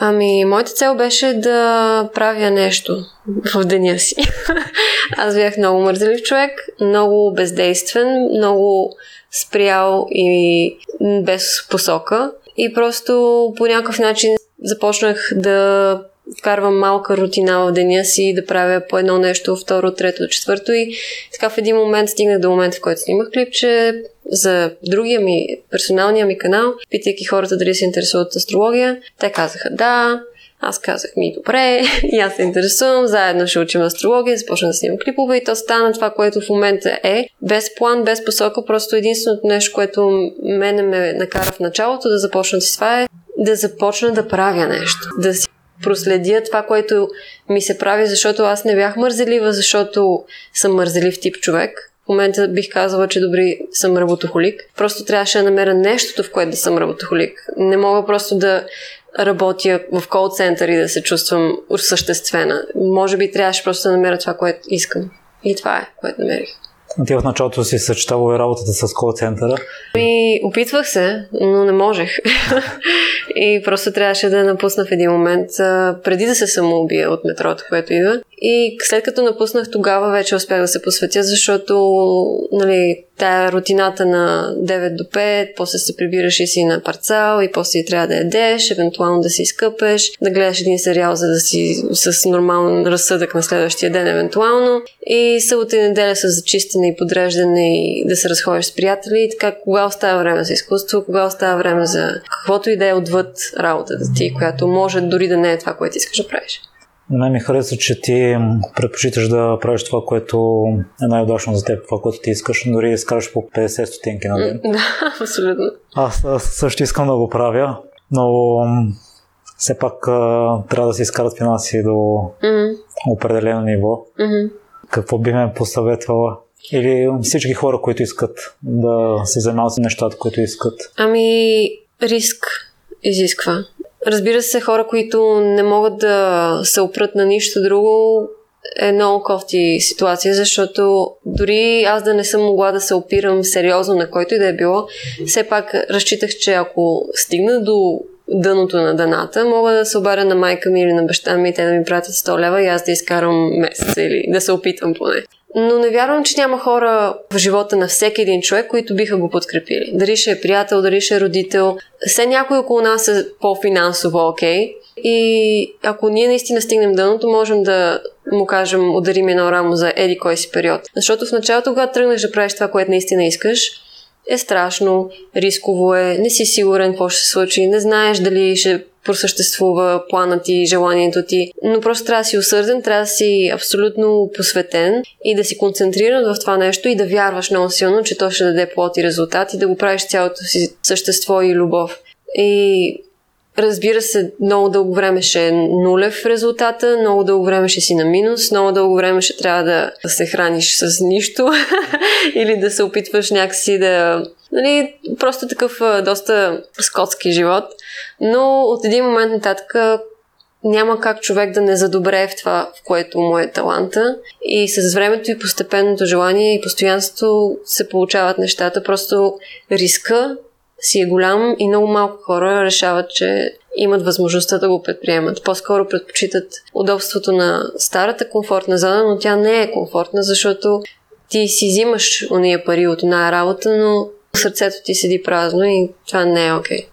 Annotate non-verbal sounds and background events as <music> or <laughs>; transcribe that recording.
Ами, моята цел беше да правя нещо в деня си. <laughs> Аз бях много мързелив човек, много бездействен, много спрял и без посока. И просто по някакъв начин започнах да вкарвам малка рутина в деня си, да правя по едно нещо, второ, трето, четвърто и така в един момент стигна до момента, в който снимах клипче за другия ми, персоналния ми канал, питайки хората дали се интересуват от астрология. Те казаха да, аз казах ми добре, <laughs> и аз се интересувам, заедно ще учим астрология, започна да снимам клипове и то стана това, което в момента е, без план, без посока, просто единственото нещо, което мене ме накара в началото да започна с това е да започна да правя нещо, да си проследя това, което ми се прави, защото аз не бях мързелива, защото съм мързелив тип човек. В момента бих казала, че добри съм работохолик. Просто трябваше да намеря нещото, в което да съм работохолик. Не мога просто да работя в кол център и да се чувствам осъществена. Може би трябваше просто да намеря това, което искам. И това е, което намерих. Ти в началото си съчетава и работата с кол центъра. И опитвах се, но не можех. <laughs> и просто трябваше да напусна в един момент, преди да се самоубия от метрото, което идва. И след като напуснах, тогава вече успях да се посветя, защото нали, тая рутината на 9 до 5, после се прибираш и си на парцал и после трябва да ядеш, евентуално да си изкъпеш, да гледаш един сериал, за да си с нормален разсъдък на следващия ден, евентуално. И събота и неделя с зачистене и подреждане и да се разходиш с приятели. И така, кога остава време за изкуство, кога остава време за каквото и да е отвъд работата ти, която може дори да не е това, което искаш да правиш. На ми харесва, че ти предпочиташ да правиш това, което е най-удачно за теб, това, което ти искаш, дори изкараш по 50 стотинки на ден. Да, <laughs> абсолютно. Аз, аз също искам да го правя, но все пак а, трябва да се изкарат финанси до mm-hmm. определено ниво. Mm-hmm. Какво би ме посъветвала? Или всички хора, които искат да се занимават с нещата, които искат? Ами, риск изисква. Разбира се, хора, които не могат да се опрат на нищо друго, е много кофти ситуация, защото дори аз да не съм могла да се опирам сериозно на който и да е било, все пак разчитах, че ако стигна до дъното на даната, мога да се обаря на майка ми или на баща ми и те да ми пратят 100 лева и аз да изкарам месец или да се опитам поне. Но не вярвам, че няма хора в живота на всеки един човек, които биха го подкрепили. Дали ще е приятел, дали ще е родител. Все някой около нас е по-финансово окей. Okay. И ако ние наистина стигнем дъното, можем да му кажем, ударим едно рамо за еди кой си период. Защото в началото, когато тръгнеш да правиш това, което наистина искаш, е страшно, рисково е, не си сигурен какво ще се случи, не знаеш дали ще просъществува планът ти, желанието ти, но просто трябва да си усърден, трябва да си абсолютно посветен и да си концентриран в това нещо и да вярваш много силно, че то ще даде плод и резултат и да го правиш цялото си същество и любов. И Разбира се, много дълго време ще е нулев резултата, много дълго време ще си на минус, много дълго време ще трябва да се храниш с нищо <laughs> или да се опитваш някакси да... Нали, просто такъв доста скотски живот. Но от един момент нататък няма как човек да не задобре в това, в което му е таланта. И с времето и постепенното желание и постоянство се получават нещата. Просто риска си е голям и много малко хора решават, че имат възможността да го предприемат. По-скоро предпочитат удобството на старата комфортна зона, но тя не е комфортна, защото ти си взимаш уния пари от една работа, но сърцето ти седи празно и това не е окей. Okay.